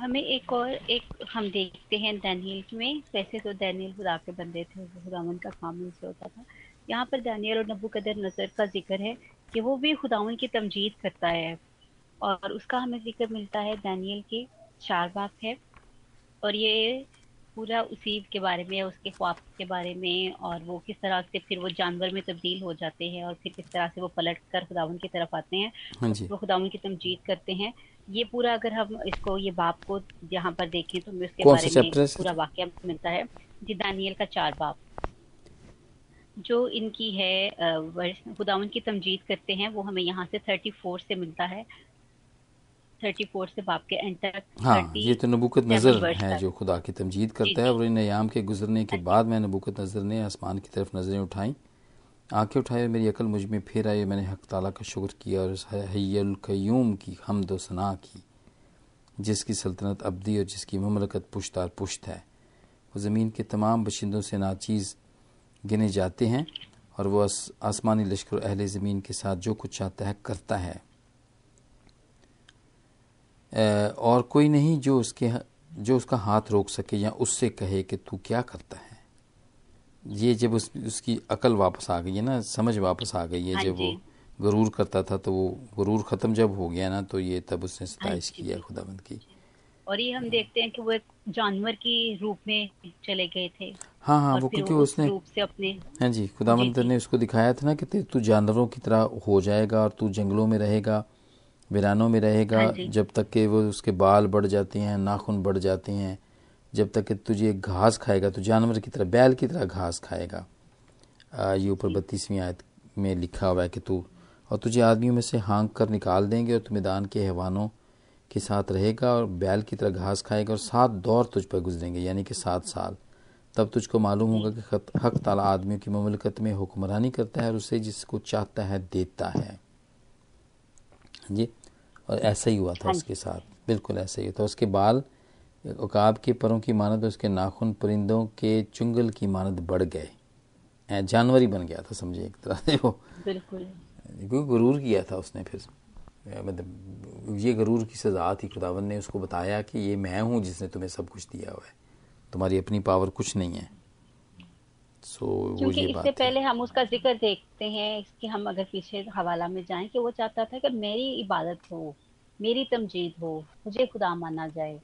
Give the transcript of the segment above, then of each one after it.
ہمیں ایک اور، ایک ہم دیکھتے ہیں دینیل میں ویسے تو دینیل خدا کے بندے تھے وہ خداون کا کام ان سے ہوتا تھا۔ یہاں پر دینیل اور نبو قدر نظر کا ذکر ہے کہ وہ بھی خداون کی تمجید کرتا ہے۔ اور اس کا ہمیں ذکر ملتا ہے دینیل کے چار باپ ہے اور یہ پورا اسی کے بارے میں اس کے خواب کے بارے میں اور وہ کس طرح سے پھر وہ جانور میں تبدیل ہو جاتے ہیں اور پھر کس طرح سے وہ پلٹ کر خداون کی طرف آتے ہیں ہاں جی۔ وہ خداون کی تمجید کرتے ہیں۔ یہ پورا اگر ہم اس کو یہ باپ کو یہاں پر دیکھیں تو ہمیں اس کے بارے میں؟ پورا واقعہ ملتا ہے۔ جی دانیل کا چار باپ۔ جو ان کی ہے خداون کی تمجید کرتے ہیں وہ ہمیں یہاں سے 34 سے ملتا ہے۔ 34 سے باپ کے اینڈ تک ہاں 30 یہ تو نبوکت نظر ہے۔ جو خدا کی تمجید کرتا جی، ہے جی۔ اور ان ایام کے گزرنے کے بعد میں نبوکت نظر نے آسمان کی طرف نظریں اٹھائیں آنکھیں اٹھائے اور میری عقل مجھ میں پھر آئی میں نے حق تعالیٰ کا شکر کیا اور حی القیوم کی حمد و ثناء کی جس کی سلطنت ابدی اور جس کی مملکت پشتار پشت ہے وہ زمین کے تمام بشندوں سے ناچیز گنے جاتے ہیں اور وہ آس- آسمانی لشکر و اہل زمین کے ساتھ جو کچھ چاہتا ہے کرتا ہے اور کوئی نہیں جو اس کے جو اس کا ہاتھ روک سکے یا اس سے کہے کہ تو کیا کرتا ہے۔ یہ جب اس, اس کی عقل واپس آ گئی ہے نا سمجھ واپس آ گئی ہے ہاں جب وہ جی۔ غرور کرتا تھا تو وہ غرور ختم جب ہو گیا نا تو یہ تب اس نے ستائش جی، کیا خدا بند کی۔ اور یہ ہم دیکھتے ہیں کہ وہ ایک جانور کی روپ میں چلے گئے تھے۔ ہاں ہاں وہ کیونکہ وہ اس نے روپ سے اپنے ہاں جی خدا جی، جی۔ نے اس کو دکھایا تھا نا کہ تو جانوروں کی طرح ہو جائے گا اور تو جنگلوں میں رہے گا۔ ویرانوں میں رہے گا ہاں جی۔ جب تک کہ وہ اس کے بال بڑھ جاتے ہیں ناخن بڑھ جاتے ہیں جب تک کہ تجھے گھاس کھائے گا تو جانور کی طرح بیل کی طرح گھاس کھائے گا۔ آ، یہ اوپر بتیسویں آیت میں لکھا ہوا ہے کہ تو اور تجھے آدمیوں میں سے ہانک کر نکال دیں گے اور تو میدان کے حیوانوں کے ساتھ رہے گا اور بیل کی طرح گھاس کھائے گا اور سات دور تجھ پر گزریں گے یعنی کہ سات سال۔ تب تجھ کو معلوم ہوگا کہ حق تعالیٰ آدمیوں کی مملکت میں حکمرانی کرتا ہے اور اسے جس کو چاہتا ہے دیتا ہے۔ جی؟ اور ایسا ہی ہوا تھا اس کے ساتھ۔ بالکل ایسا ہی تھا۔ اس کے بال عقاب کے پروں کی اور اس کے ناخن پرندوں کے چنگل کی مانند بڑھ گئے۔ جانور ہی بن گیا تھا سمجھے ایک طرح سے۔ وہ بالکل۔ کیونکہ غرور کیا تھا اس نے پھر؟ مطلب یہ غرور کی سزا تھی۔ خداون نے اس کو بتایا کہ یہ میں ہوں جس نے تمہیں سب کچھ دیا ہوا ہے۔ تمہاری اپنی پاور کچھ نہیں ہے۔ سو کیونکہ اس سے پہلے ہم اس کا ذکر دیکھتے ہیں اس کے ہم اگر پیچھے حوالہ میں جائیں کہ وہ چاہتا تھا کہ میری عبادت ہو میری تمجید ہو مجھے خدا مانا جائے۔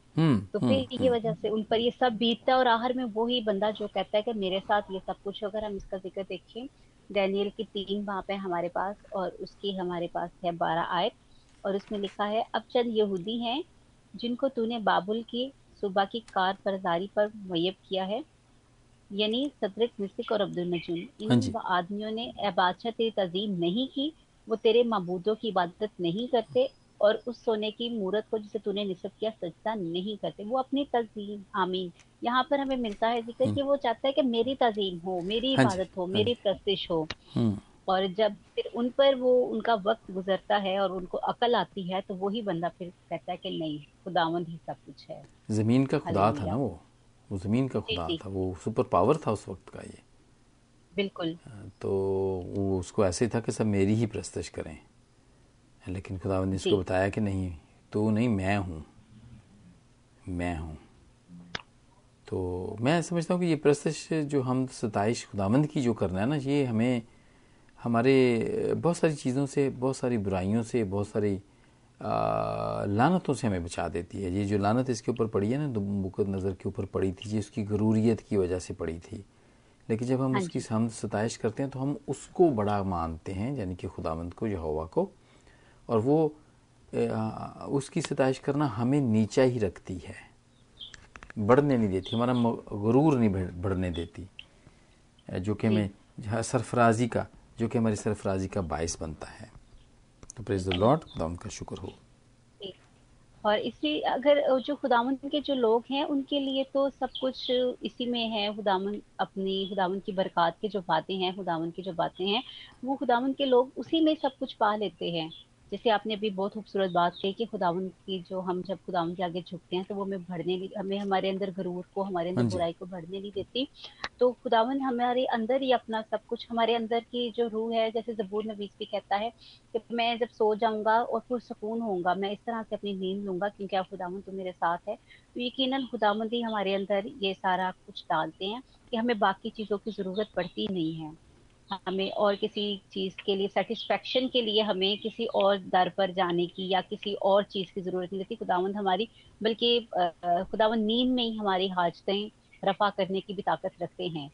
تو پھر یہ وجہ سے ان پر یہ سب بیتتا ہے اور آخر میں وہی بندہ جو کہتا ہے کہ میرے ساتھ یہ سب کچھ اگر ہم اس کا ذکر دیکھیں ڈینیل کی تین باپ ہے ہمارے پاس اور اس کی ہمارے پاس ہے بارہ آیت اور اس میں لکھا ہے اب چند یہودی ہیں جن کو تو نے بابل کی صبح کی کار پرداری پر میب کیا ہے۔ یعنی صدرک مسک اور عبد ہاں ان جی آدمیوں نے اے بادشاہ تیری تعظیم نہیں کی وہ تیرے معبودوں کی عبادت نہیں کرتے اور اس سونے کی مورت کو جسے تو نے نصب کیا سجدہ نہیں کرتے۔ وہ اپنی تعظیم آمین۔ یہاں پر ہمیں ملتا ہے ذکر ہم، کہ وہ چاہتا ہے کہ میری تعظیم ہو میری ہاں جی۔ عبادت ہو ہاں۔ میری پرستش ہو۔ اور جب پھر ان پر وہ ان کا وقت گزرتا ہے اور ان کو عقل آتی ہے تو وہی بندہ پھر کہتا ہے کہ نہیں خداوند ہی سب کچھ ہے۔ زمین کا خدا تھا نا وہ۔ وہ زمین کا جی خدا جی۔ تھا وہ سپر پاور تھا اس وقت کا یہ۔ بالکل۔ تو وہ اس کو ایسے تھا کہ سب میری ہی پرستش کریں۔ لیکن خداوند نے اس جی۔ کو بتایا کہ نہیں تو نہیں میں ہوں۔ میں ہوں۔ تو میں سمجھتا ہوں کہ یہ پرستش جو ہم ستائش خداوند کی جو کرنا ہے نا یہ ہمیں ہمارے بہت ساری چیزوں سے بہت ساری برائیوں سے بہت ساری آ، لعنتوں سے ہمیں بچا دیتی ہے۔ یہ جو لعنت اس کے اوپر پڑی ہے نا بکت نظر کے اوپر پڑی تھی یہ اس کی غروریت کی وجہ سے پڑی تھی۔ لیکن جب ہم ہاں اس کی جی۔ ہم ستائش کرتے ہیں تو ہم اس کو بڑا مانتے ہیں یعنی کہ خداوند کو یہوہ کو۔ اور وہ اس کی ستائش کرنا ہمیں نیچا ہی رکھتی ہے۔ بڑھنے نہیں دیتی ہمارا غرور نہیں بڑھ- بڑھنے دیتی۔ جو کہ جی۔ ہمیں جہاں سرفرازی کا جو کہ ہماری سرفرازی کا باعث بنتا ہے۔ تو پریز دا لارڈ خدا ان کا شکر ہو۔ اور اسی اگر جو خداون کے جو لوگ ہیں، ان کے لیے تو سب کچھ اسی میں ہے۔ خداون اپنی خداون کی برکات کے جو باتیں ہیں خداون کی جو باتیں ہیں، وہ خداون کے لوگ اسی میں سب کچھ پا لیتے ہیں۔ جیسے آپ نے ابھی بہت خوبصورت بات کہی کہ خداون کی جو ہم جب خداون کے آگے جھکتے ہیں تو وہ ہمیں بڑھنے نہیں ہمیں ہمارے اندر غرور کو ہمارے اندر ہاں جی۔ برائی کو بڑھنے نہیں دیتی۔ تو خداون ہمارے اندر ہی اپنا سب کچھ ہمارے اندر کی جو روح ہے جیسے زبور نویس بھی کہتا ہے کہ میں جب سو جاؤں گا اور پرسکون ہوں گا میں اس طرح سے اپنی نیند لوں گا کیونکہ آپ خداون تو میرے ساتھ ہے۔ تو یقیناً خداون ہی ہمارے اندر یہ سارا کچھ ڈالتے ہیں کہ ہمیں باقی چیزوں کی ضرورت پڑتی نہیں ہے۔ ہمیں اور کسی چیز کے لیے سیٹسفیکشن کے لیے ہمیں کسی اور در پر جانے کی یا کسی اور چیز کی ضرورت نہیں رہتی خداوند ہماری بلکہ خداوند نیند میں ہی ہماری حاجتیں رفع کرنے کی بھی طاقت رکھتے ہیں.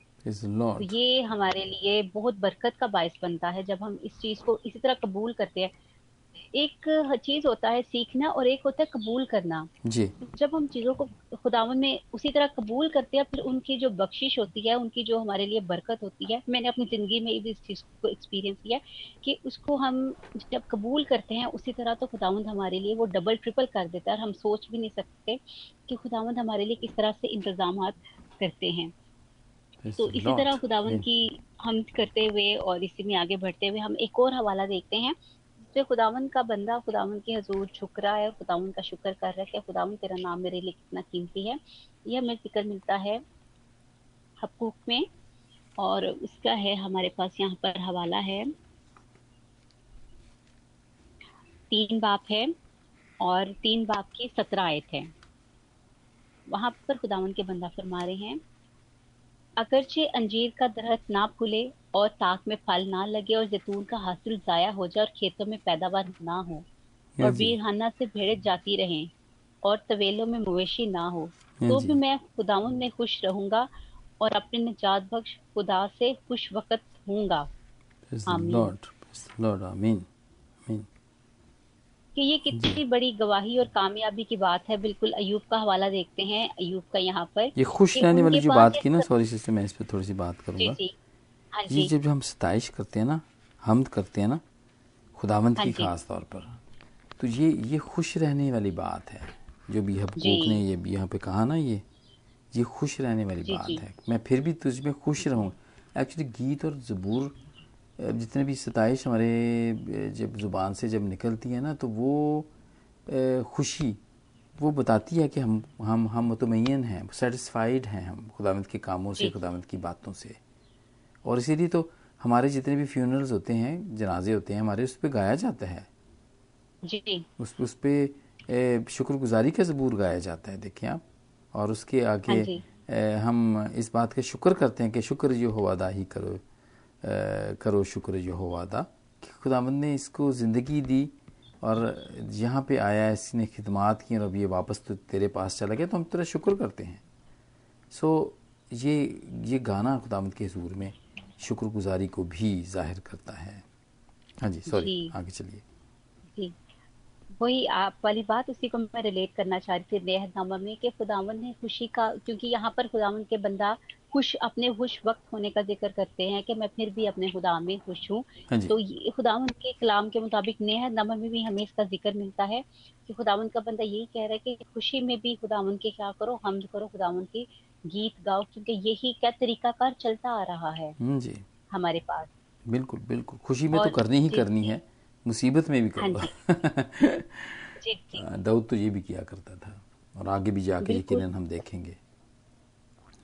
یہ ہمارے لیے بہت برکت کا باعث بنتا ہے جب ہم اس چیز کو اسی طرح قبول کرتے ہیں۔ ایک چیز ہوتا ہے سیکھنا اور ایک ہوتا ہے قبول کرنا جی جب ہم چیزوں کو خداون میں اسی طرح قبول کرتے ہیں پھر ان کی جو بخشش ہوتی ہے ان کی جو ہمارے لیے برکت ہوتی ہے میں نے اپنی زندگی میں بھی اس چیز کو ایکسپیرینس کیا کہ اس کو ہم جب قبول کرتے ہیں اسی طرح تو خداوند ہمارے لیے وہ ڈبل ٹرپل کر دیتا ہے اور ہم سوچ بھی نہیں سکتے کہ خداوند ہمارے لیے کس طرح سے انتظامات کرتے ہیں تو اسی طرح. خداون. کی ہم کرتے ہوئے اور اسی میں آگے بڑھتے ہوئے ہم ایک اور حوالہ دیکھتے ہیں جس خداون کا بندہ خداون کی حضور جھک رہا ہے اور خداون کا شکر کر رہا ہے کہ خداون تیرا نام میرے لیے کتنا قیمتی ہے۔ یہ ہمیں ذکر ملتا ہے حقوق میں اور اس کا ہے ہمارے پاس یہاں پر حوالہ ہے۔ تین باپ ہے اور تین باپ کی سترہ آیت ہے۔ وہاں پر خداون کے بندہ فرما رہے ہیں، اگرچہ انجیر کا درخت نہ پھولے اور تاک میں پھل نہ لگے اور زیتون کا حاصل ضائع ہو جائے اور کھیتوں میں پیداوار نہ ہو۔ ہاں اور جی۔ بیرہانہ سے بھیڑیں جاتی رہیں اور طویلوں میں مویشی نہ ہو۔ ہاں تو جی۔ بھی میں خداون میں خوش رہوں گا اور اپنے نجات بخش خدا سے خوش وقت ہوں گا۔ آمین۔ کہ یہ جی۔ کتنی بڑی گواہی اور کامیابی کی بات ہے بالکل ایوب کا حوالہ دیکھتے ہیں ایوب کا یہاں پر۔ یہ خوش رہنے والی جو بات کی نا سوری سسٹر میں اس پہ تھوڑی سی بات کروں جی گا۔ جی۔ یہ جی۔ جب ہم ستائش کرتے ہیں نا حمد کرتے ہیں نا خداوند ہاں کی جی۔ خاص طور پر تو یہ یہ خوش رہنے والی بات ہے۔ جو بھی جی۔ حقوق نے یہ بھی یہاں پہ کہا نا یہ یہ خوش رہنے والی جی بات جی۔ ہے۔ میں پھر بھی تجھ میں خوش رہوں۔ ایکچولی گیت اور زبور جتنے بھی ستائش ہمارے جب زبان سے جب نکلتی ہے نا تو وہ خوشی وہ بتاتی ہے کہ ہم ہم ہم مطمئن ہیں سیٹسفائیڈ ہیں ہم خداوند کے کاموں سے جی۔ خداوند کی باتوں سے۔ اور اسی لیے تو ہمارے جتنے بھی فیونرلز ہوتے ہیں جنازے ہوتے ہیں ہمارے اس پہ گایا جاتا ہے۔ جی۔ اس اس پہ شکر گزاری کا زبور گایا جاتا ہے دیکھیں آپ۔ اور اس کے ہاں آگے جی۔ اے، ہم اس بات کا شکر کرتے ہیں کہ شکر جو ہو ادا ہی کرو کرو شکر جو ہو ادا کہ خداوند نے اس کو زندگی دی اور یہاں پہ آیا اس نے خدمات کی اور اب یہ واپس تو تیرے پاس چلا گیا تو ہم تیرا شکر کرتے ہیں۔ سو یہ یہ گانا خداوند کے حضور میں شکر گزاری کو بھی ظاہر کرتا ہے۔ ہاں جی سوری جی۔ آگے چلیے۔ جی۔ وہی آپ والی بات اسی کو میں ریلیٹ کرنا چاہ رہی تھی نیہد نامہ میں کہ خداون نے خوشی کا کیونکہ یہاں پر خداون کے بندہ خوش اپنے خوش وقت ہونے کا ذکر کرتے ہیں کہ میں پھر بھی اپنے خدا میں خوش ہوں۔ ہاں جی۔ تو یہ خداون کے کلام کے مطابق نیہد نامہ میں بھی ہمیں اس کا ذکر ملتا ہے کہ خداون کا بندہ یہی کہہ رہا ہے کہ خوشی میں بھی خداون کے کیا کرو حمد کرو خداون کی گیت گاؤ کیونکہ یہی کیا طریقہ کار چلتا آ رہا ہے جی۔ ہمارے پاس۔ بالکل بالکل۔ خوشی میں تو کرنی ہی جی کرنی ہے۔ مصیبت میں بھی ہاں کرو جی جی۔ دعود تو یہ بھی کیا کرتا تھا۔ اور آگے بھی جا کے یقیناً ہم دیکھیں گے۔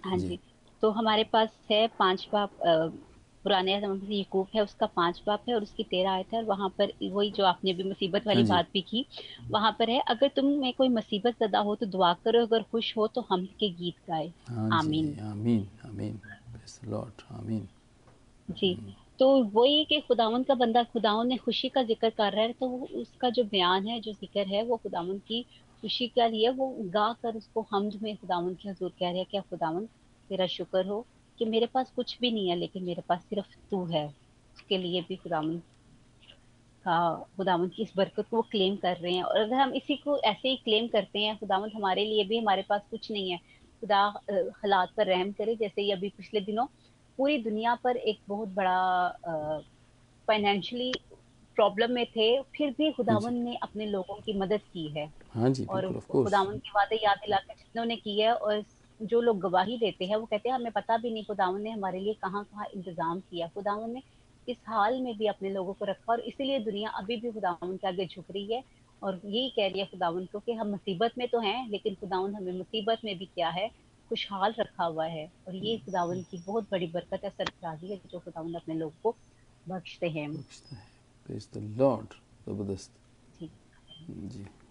ہاں جی۔ جی۔ تو ہمارے پاس ہے پانچ باپ پرانے یعقوب ہے اس کا پانچ باپ ہے اور اس کی تیرہ آیت ہے اور وہاں پر وہی جو آپ نے بھی مصیبت ہاں والی جی۔ بات بھی کی وہاں پر ہے اگر تم میں کوئی مصیبت زدہ ہو تو دعا کرو اگر خوش ہو تو ہم کے گیت گائے۔ ہاں آمین۔ جی آمین۔ آمین لاٹ آمین۔ جی تو وہی کہ خداون کا بندہ خداون نے خوشی کا ذکر کر رہا ہے تو اس کا جو بیان ہے جو ذکر ہے وہ خداون کی خوشی کا لیے وہ گا کر اس کو حمد میں خداون کی حضور کہہ رہے ہیں کہ خداون تیرا شکر ہو۔ کہ میرے پاس کچھ بھی نہیں ہے لیکن میرے پاس صرف تو ہے۔ اس کے لیے بھی خداون کا خداون کی اس برکت کو وہ کلیم کر رہے ہیں۔ اور اگر ہم اسی کو ایسے ہی کلیم کرتے ہیں خداون ہمارے لیے بھی ہمارے پاس کچھ نہیں ہے۔ خدا حالات پر رحم کرے جیسے ہی ابھی پچھلے دنوں پوری دنیا پر ایک بہت بڑا فائنینشلی پرابلم میں تھے۔ پھر بھی جی۔ خداون نے اپنے لوگوں کی مدد کی ہے۔ ہاں جی اور خداون کی وعدے یاد دلا کے جتنوں نے کی ہے اور جو لوگ گواہی دیتے ہیں وہ کہتے ہیں ہمیں پتہ بھی نہیں خداون نے ہمارے لیے کہاں کہاں انتظام کیا خداون نے اس حال میں بھی اپنے لوگوں کو رکھا اور اسی لیے دنیا ابھی بھی خداون کے آگے جھک رہی ہے اور یہی کہہ رہی ہے خداون کو کہ ہم مصیبت میں تو ہیں لیکن خداون ہمیں مصیبت میں بھی کیا ہے خوشحال رکھا ہوا ہے اور یہ خداون کی بہت بڑی برکت ہے سرفرازی ہے جو خداون اپنے لوگوں کو بخشتے ہیں۔ جی۔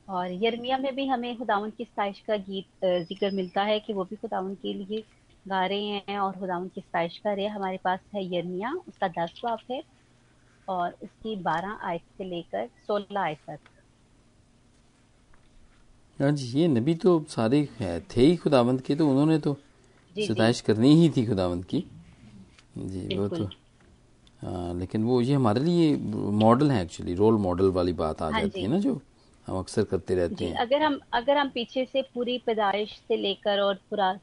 اور یرمیا میں بھی ہمیں خداون کی ستائش کا گیت ذکر ملتا ہے کہ وہ بھی خداون کے لیے گا رہے ہیں اور خداون کی ستائش کر رہے ہیں۔ ہمارے پاس ہے یرمیا اس کا دس باپ ہے اور اس کی بارہ آیت سے لے کر سولہ آیت تک۔ ہاں جی یہ نبی تو سارے تھے ہی خداوند کے تو انہوں نے تو جی، جی۔ ستائش کرنی ہی تھی خداوند کی۔ جی وہ تو ہاں لیکن وہ یہ ہمارے لیے ماڈل ہے ایکچولی رول ماڈل والی بات آ ہاں جاتی ہے جی۔ نا جو۔ ہم اکثر کرتے رہتے ہیں۔ اگر ہم اگر ہم پیچھے سے پوری پیدائش سے لے کر اور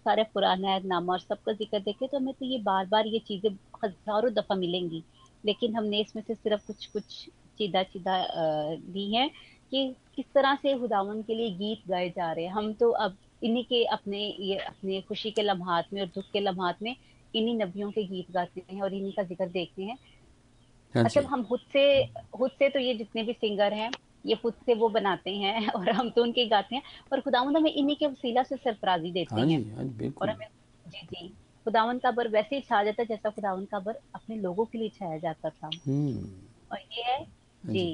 سارے پرانا نامہ اور سب کا ذکر دیکھیں تو ہمیں تو یہ بار بار یہ چیزیں ہزاروں دفعہ ملیں گی۔ لیکن ہم نے اس میں سے صرف کچھ کچھ چیدہ چیدہ دی ہیں کہ کس طرح سے خداون کے لیے گیت گائے جا رہے ہیں۔ ہم تو اب انہی کے اپنے یہ اپنے خوشی کے لمحات میں اور دکھ کے لمحات میں انہی نبیوں کے گیت گاتے ہیں اور انہی کا ذکر دیکھتے ہیں۔ ہاں اچھا جی۔ ہم خود سے خود سے تو یہ جتنے بھی سنگر ہیں یہ خود سے وہ بناتے ہیں اور ہم تو ان کے گاتے ہیں۔ اور خداون ہمیں انہی کے وسیلہ سے سرفرازی دیتے ہاں جی، ہیں۔ جی، اور ہمیں جی جی۔ خداون کا بر ویسے ہی چھا جاتا جیسا خداون کا بر اپنے لوگوں کے لیے چھایا جاتا تھا۔ اور یہ ہے ہاں جی۔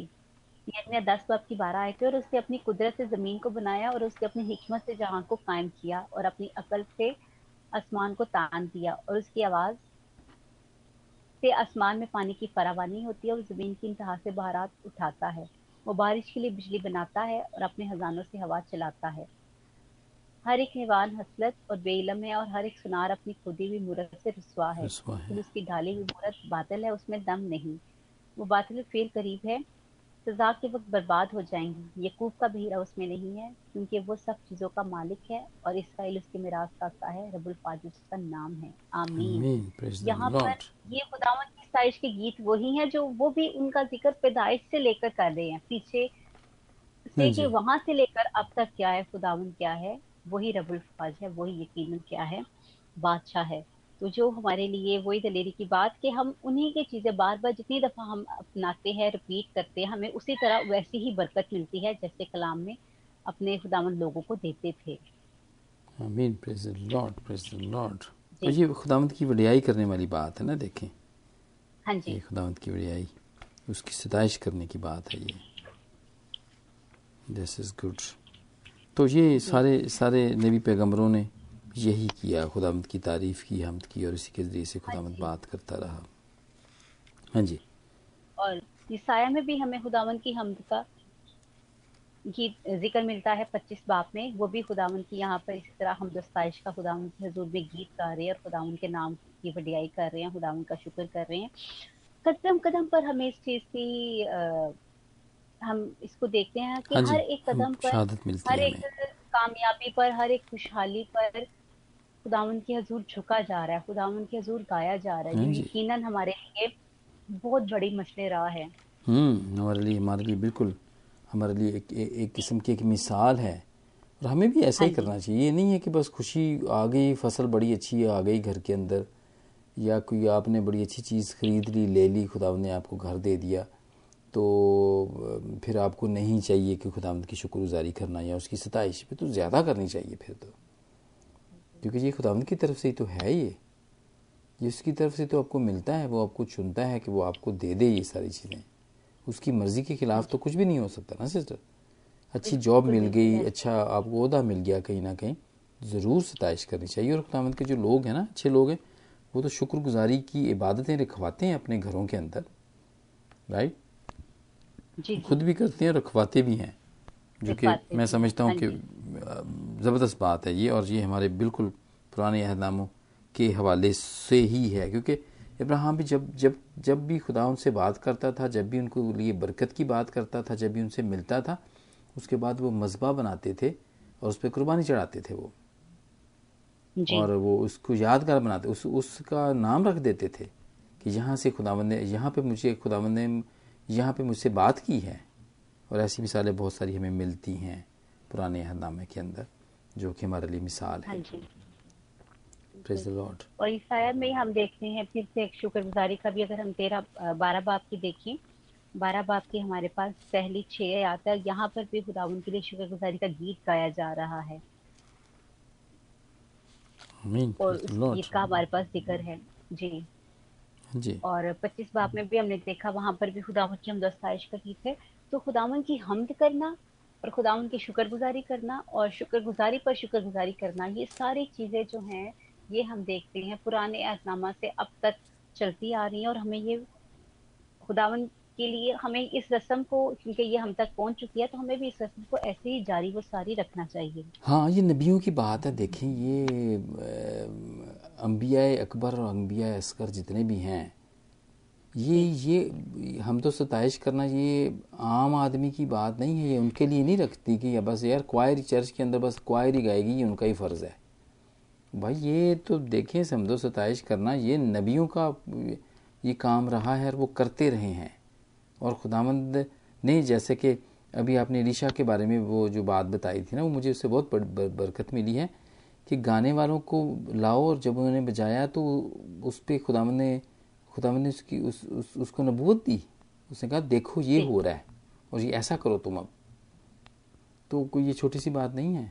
یہ اپنے دس باب کی بارہ آئے تھے اور اس نے اپنی قدرت سے زمین کو بنایا اور اس نے اپنی حکمت سے جہاں کو قائم کیا اور اپنی عقل سے آسمان کو تان دیا اور اس کی آواز سے آسمان میں پانی کی فراوانی ہوتی ہے اور زمین کی انتہا سے بہارات اٹھاتا ہے۔ وہ بارش کے لیے بجلی بناتا ہے اور اپنے خزانوں سے ہوا چلاتا ہے۔ ہر ایک حیوان حسلت اور بے علم ہے اور ہر ایک سنار اپنی خودی ہوئی مورت سے رسوا ہے۔ اس کی ڈھالی ہوئی مورت باطل ہے اس میں دم نہیں۔ وہ باطل فیل قریب ہے۔ سزا کے وقت برباد ہو جائیں گی۔ یقوب کا بہیرہ اس میں نہیں ہے کیونکہ وہ سب چیزوں کا مالک ہے اور اسرائیل اس کے میراث کا ہے رب الفاظ اس کا نام ہے۔ آمین۔ یہاں پر یہ خداون کی سائش کے گیت وہی ہیں جو وہ بھی ان کا ذکر پیدائش سے لے کر کر رہے ہیں۔ پیچھے سے ہاں جی۔ کہ وہاں سے لے کر اب تک کیا ہے خداون کیا ہے؟ وہی رب الفاظ ہے وہی یقیناً کیا ہے؟ بادشاہ ہے۔ تو جو ہمارے لیے وہی دلیری کی بات کہ ہم انہی کی چیزیں بار بار جتنی دفعہ ہم اپناتے ہیں رپیٹ کرتے ہیں ہمیں اسی طرح ویسی ہی برکت ملتی ہے جیسے کلام میں اپنے خداون لوگوں کو دیتے تھے۔ آمین پریز لارڈ پریز لارڈ جی۔ یہ خداوند کی وڈیائی کرنے والی بات ہے نا دیکھیں۔ ہاں جی۔ یہ خداوند کی وڈیائی اس کی ستائش کرنے کی بات ہے یہ۔ دس از گڈ تو یہ۔ سارے سارے نبی پیغمبروں نے یہی کیا خدامت کی تعریف کی حمد کی اور اسی کے ذریعے سے ہاں جی۔ بات کرتا رہا۔ ہاں جی۔ اور عیسائیہ میں بھی ہمیں خداون کی حمد کا گیت ذکر ملتا ہے پچیس باپ میں۔ وہ بھی خداون کی یہاں پر اسی طرح ہم دستائش کا خداون کی حضور میں گیت گا رہے ہیں اور خداون کے نام کی وڈیائی کر رہے ہیں خداون کا شکر کر رہے ہیں۔ قدم قدم پر ہمیں اس چیز کی ہم اس کو دیکھتے ہیں کہ ہاں جی، ہر ایک قدم پر ہر ایک کامیابی پر ہر ایک خوشحالی پر خداون کی حضور جھکا جا رہا ہے خداون کی حضور گایا جا رہا ہے ہاں جی۔ یقیناً ہمارے لیے بہت بڑی مشل راہ ہے ہمارے لیے ہمارے لیے بالکل ہمارے لیے ایک ایک قسم کی ایک مثال ہے اور ہمیں بھی ایسا ہی ہاں جی۔ کرنا چاہیے یہ نہیں ہے کہ بس خوشی آ گئی فصل بڑی اچھی آ گئی گھر کے اندر یا کوئی آپ نے بڑی اچھی چیز خرید لی لے لی خداون نے آپ کو گھر دے دیا تو پھر آپ کو نہیں چاہیے کہ خداوند کی شکر گزاری کرنا یا اس کی ستائش پہ تو زیادہ کرنی چاہیے پھر تو کیونکہ یہ خداوند کی طرف سے ہی تو ہے یہ۔ جس کی طرف سے تو آپ کو ملتا ہے وہ آپ کو چنتا ہے کہ وہ آپ کو دے دے یہ ساری چیزیں۔ اس کی مرضی کے خلاف تو کچھ بھی نہیں ہو سکتا نا سسٹر اچھی جاب مل گئی اچھا آپ کو عہدہ مل گیا کہیں نہ کہیں۔ ضرور ستائش کرنی چاہیے۔ اور خداوند کے جو لوگ ہیں نا اچھے لوگ ہیں وہ تو شکر گزاری کی عبادتیں رکھواتے ہیں اپنے گھروں کے اندر۔ رائٹ جی، جی۔ خود بھی کرتے ہیں رکھواتے بھی ہیں۔ جو کہ میں سمجھتا ہوں ہاں کہ جی۔ زبردست بات ہے یہ اور یہ ہمارے بالکل پرانے عہد ناموں کے حوالے سے ہی ہے کیونکہ ابراہم بھی جب جب جب بھی خدا ان سے بات کرتا تھا جب بھی ان کو لیے برکت کی بات کرتا تھا جب بھی ان سے ملتا تھا اس کے بعد وہ مذبح بناتے تھے اور اس پہ قربانی چڑھاتے تھے وہ۔ جی۔ اور وہ اس کو یادگار بناتے اس اس کا نام رکھ دیتے تھے کہ یہاں سے خدا نے یہاں پہ مجھے خدا نے یہاں پہ مجھ سے بات کی ہے۔ اور ایسی مثالیں بہت ساری ہمیں ملتی ہیں پرانے عہد نامے کے اندر۔ جو کہ ہمارے لیے مثال ہے۔ ہاں جی۔ اور عیسائیت میں ہم دیکھتے ہیں پھر سے ایک شکر گزاری کا بھی اگر ہم تیرہ بارہ باپ کی دیکھیں۔ بارہ باپ کی ہمارے پاس پہلی چھ آتا ہے۔ یہاں پر بھی خداون کے لیے شکر گزاری کا گیت گایا جا رہا ہے. اور اس. گیت کا ہمارے پاس ذکر ہے۔ جی۔ جی۔ اور پچیس باپ میں بھی ہم نے دیکھا وہاں پر بھی خداون کی حمد و ستائش کا گیت ہے۔ تو خداون کی حمد کرنا اور خداون کی شکر گزاری کرنا اور شکر گزاری پر شکر گزاری کرنا، یہ ساری چیزیں جو ہیں، یہ ہم دیکھتے ہیں، پرانے اہتنامہ سے اب تک چلتی آ رہی ہیں اور ہمیں یہ خداون کے لیے، ہمیں اس رسم کو، کیونکہ یہ ہم تک پہنچ چکی ہے، تو ہمیں بھی اس رسم کو ایسے ہی جاری و ساری رکھنا چاہیے۔ ہاں یہ نبیوں کی بات ہے، دیکھیں یہ انبیاء اکبر اور انبیاء اصغر جتنے بھی ہیں یہ یہ ہم تو ستائش کرنا یہ عام آدمی کی بات نہیں ہے، یہ ان کے لیے نہیں رکھتی کہ یا بس یار کوائر چرچ کے اندر بس کوائر ہی گائے گی، یہ ان کا ہی فرض ہے۔ بھائی یہ تو دیکھیں، سمجھو ستائش کرنا یہ نبیوں کا یہ کام رہا ہے اور وہ کرتے رہے ہیں۔ اور خداوند نے جیسے کہ ابھی آپ نے علیشا کے بارے میں وہ جو بات بتائی تھی نا، وہ مجھے اس سے بہت برکت ملی ہے کہ گانے والوں کو لاؤ اور جب انہوں نے بجایا تو اس پہ خداوند نے خداوند نے اس کی اس, اس, اس کو نبوت دی۔ اس نے کہا دیکھو یہ ہو رہا ہے اور یہ ایسا کرو تم اب۔ تو کوئی یہ چھوٹی سی بات نہیں ہے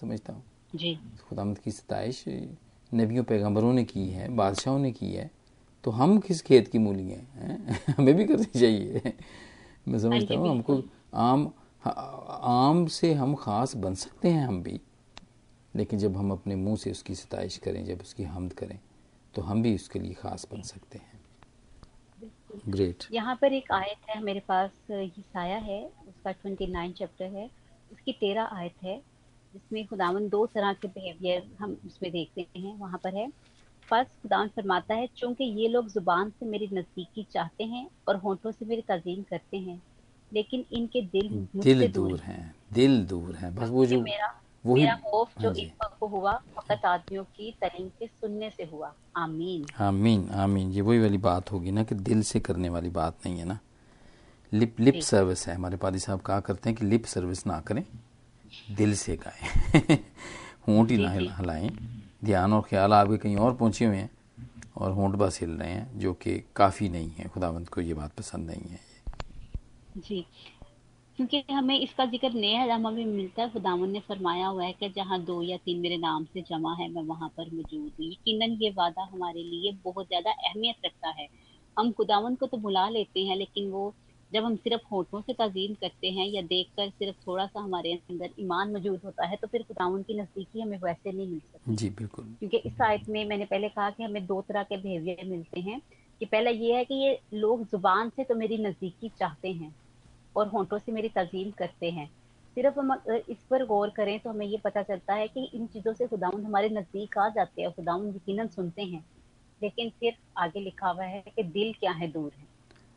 سمجھتا ہوں۔ جی۔ خدامت کی ستائش نبیوں پیغمبروں نے کی ہے بادشاہوں نے کی ہے۔ تو ہم کس کھیت کی مولی ہیں؟ ہیں؟ ہمیں بھی کرنی چاہیے۔ میں سمجھتا ہوں ہم کو عام عام سے ہم خاص بن سکتے ہیں ہم بھی۔ لیکن جب ہم اپنے منہ سے اس کی ستائش کریں جب اس کی حمد کریں تو ہم بھی اس کے لیے خاص بن سکتے ہیں۔ گریٹ یہاں پر ایک آیت ہے میرے پاس یہ سایہ ہے اس کا 29 چیپٹر ہے۔ اس کی تیرہ آیت ہے جس میں خداون دو طرح کے بیہیویئر ہم اس میں دیکھتے ہیں وہاں پر ہے۔ پس خداون فرماتا ہے چونکہ یہ لوگ زبان سے میری نزدیکی چاہتے ہیں اور ہونٹوں سے میری تعظیم کرتے ہیں لیکن ان کے دل دل دور ہیں۔ دل دور ہیں۔ بس وہ جو میرا وہی میرا خوف جو ہاں جی۔ کو ہوا فقط آدمیوں کی تعلیم کے سننے سے ہوا۔ آمین۔ آمین آمین۔ یہ وہی والی بات ہوگی نا کہ دل سے کرنے والی بات نہیں ہے نا۔ لپ لپ سروس ہے۔ ہمارے پادی صاحب کہا کرتے ہیں کہ لپ سروس نہ کریں دل سے گائیں۔ ہونٹ ہی نہ ہلا- ہلائیں۔ دھیان اور خیال آپ کے کہیں اور پہنچے ہوئے ہیں اور ہونٹ بس ہل رہے ہیں جو کہ کافی نہیں ہے۔ خداوند کو یہ بات پسند نہیں ہے۔ جی۔ کیونکہ ہمیں اس کا ذکر نیا علامہ میں ملتا ہے۔ خداون نے فرمایا ہوا ہے کہ جہاں دو یا تین میرے نام سے جمع ہے میں وہاں پر موجود ہوں۔ یقیناً یہ وعدہ ہمارے لیے بہت زیادہ اہمیت رکھتا ہے۔ ہم خداون کو تو بلا لیتے ہیں لیکن وہ جب ہم صرف ہونٹوں سے تعظیم کرتے ہیں یا دیکھ کر صرف تھوڑا سا ہمارے اندر ایمان موجود ہوتا ہے تو پھر خداون کی نزدیکی ہمیں ویسے نہیں مل سکتی۔ جی بالکل۔ کیونکہ اس آیت میں میں نے پہلے کہا کہ ہمیں دو طرح کے بیہیویئر ملتے ہیں۔ کہ پہلا یہ ہے کہ یہ لوگ زبان سے تو میری نزدیکی چاہتے ہیں۔ اور ہونٹوں سے میری تعظیم کرتے ہیں۔ صرف ہم اس پر غور کریں تو ہمیں یہ پتہ چلتا ہے کہ ان چیزوں سے خداون ہمارے نزدیک آ جاتے ہیں خداون یقیناً سنتے ہیں۔ لیکن پھر آگے لکھا ہوا ہے کہ دل کیا ہے دور ہے۔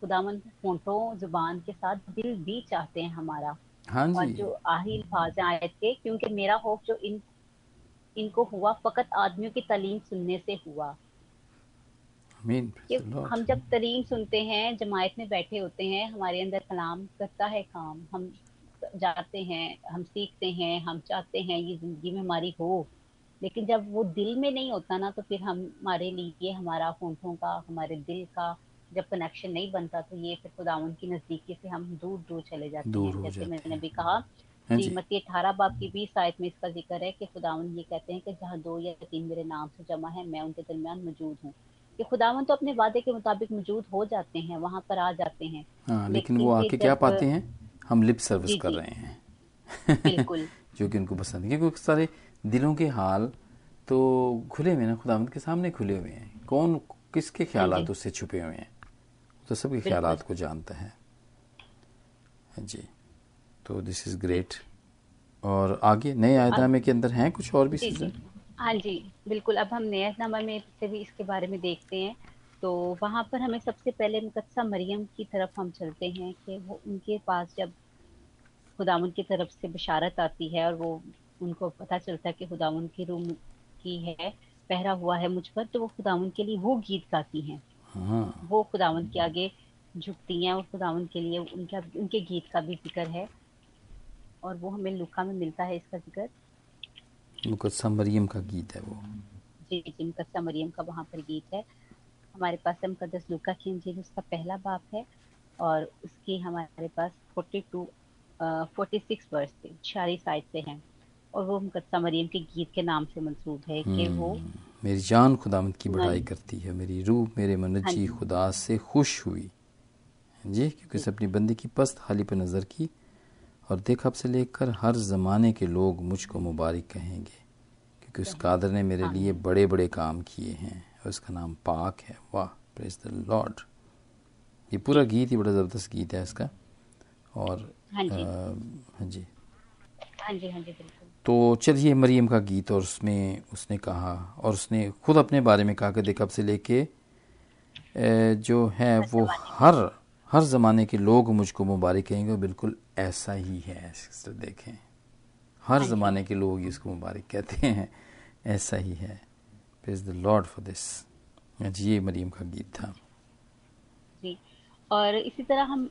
خداون ہونٹوں زبان کے ساتھ دل بھی چاہتے ہیں ہمارا۔ ہاں اور جی جو آہی الفاظ ہیں آیت کے کیونکہ میرا خوف جو ان ان کو ہوا فقط آدمیوں کی تعلیم سننے سے ہوا آمین کہ Praise the Lord. ہم جب تعلیم سنتے ہیں جماعت میں بیٹھے ہوتے ہیں ہمارے اندر کلام کرتا ہے کام ہم جاتے ہیں ہم سیکھتے ہیں ہم چاہتے ہیں یہ زندگی میں ہماری ہو۔ لیکن جب وہ دل میں نہیں ہوتا نا تو پھر ہم ہمارے لیے ہمارا ہونٹوں کا ہمارے دل کا جب کنیکشن نہیں بنتا تو یہ پھر خداون کی نزدیکی سے ہم دور دور چلے جاتے دور ہیں جیسے میں نے۔ بھی کہا ہاں جی جی۔ اٹھارہ باپ کی بیس آیت میں اس کا ذکر ہے کہ خداون یہ کہتے ہیں کہ جہاں دو یا تین میرے نام سے جمع ہے میں ان کے درمیان موجود ہوں۔ کہ خداون تو اپنے وعدے کے مطابق موجود ہو جاتے ہیں وہاں پر آ جاتے ہیں۔ ہاں لیکن وہ آ کے کیا پاتے ہیں؟ ہم لپ سروس جی، کر جی۔ رہے ہیں۔ بالکل۔ جو کہ ان کو پسند ہے۔ کیونکہ سارے دلوں کے حال تو کھلے ہوئے ہیں نا خداوند کے سامنے کھلے ہوئے ہیں۔ کون کس کے خیالات اس سے چھپے ہوئے ہیں؟ تو سب کے خیالات کو جانتا ہے۔ جی۔ تو دس از گریٹ اور آگے نئے آیت نامے کے اندر ہیں کچھ اور بھی جی چیزیں جی ہاں جی بالکل۔ اب ہم نیت نامہ میں سے بھی اس کے بارے میں دیکھتے ہیں۔ تو وہاں پر ہمیں سب سے پہلے مقدسہ مریم کی طرف ہم چلتے ہیں کہ وہ ان کے پاس جب خداون کی طرف سے بشارت آتی ہے اور وہ ان کو پتہ چلتا ہے کہ خداون کی روم کی ہے پہرا ہوا ہے مجھ پر تو وہ خداون کے لیے وہ گیت گاتی ہیں۔ ہاں۔ وہ خداون کے آگے جھکتی ہیں اور خداون کے لیے ان کا ان کے گیت کا بھی ذکر ہے۔ اور وہ ہمیں لکھا میں ملتا ہے اس کا ذکر۔ مقدسہ مریم کا گیت ہے وہ۔ جی جی مقدسہ مریم کا وہاں پر گیت ہے۔ ہمارے پاس مقدس لوکا کی انجیل اس کا پہلا باپ ہے اور اس کی ہمارے پاس forty two forty six verse تھے چھیالیس سائڈ سے ہیں۔ اور وہ مقدسہ مریم کے گیت کے نام سے منسوب ہے کہ وہ میری جان خداوند کی بڑھائی کرتی ہے میری روح میرے منجی ہاں جی۔ خدا سے خوش ہوئی۔ جی کیونکہ اس اپنی بندی کی پست حالی پہ نظر کی۔ اور دیکھ اب سے لے کر ہر زمانے کے لوگ مجھ کو مبارک کہیں گے کیونکہ اس قادر نے میرے لیے بڑے بڑے کام کیے ہیں اور اس کا نام پاک ہے۔ واہ پریز دا لارڈ یہ پورا گیت ہی بڑا زبردست گیت ہے اس کا۔ اور ہاں جی۔ ہاں جی۔ ہاں جی ہاں جی تو چلیے مریم کا گیت اور اس میں اس نے کہا اور اس نے خود اپنے بارے میں کہا کہ دیکھ اب سے لے کے جو ہے وہ ہر ہر زمانے کے لوگ مجھ کو مبارک کہیں گے بالکل ایسا ہی ہے سسٹر دیکھیں۔ ہر زمانے کے لوگ اس کو مبارک کہتے ہیں۔ ایسا ہی ہے۔ پریز دا لارڈ فار دس جی یہ مریم کا گیت تھا۔ جی۔ اور اسی طرح ہم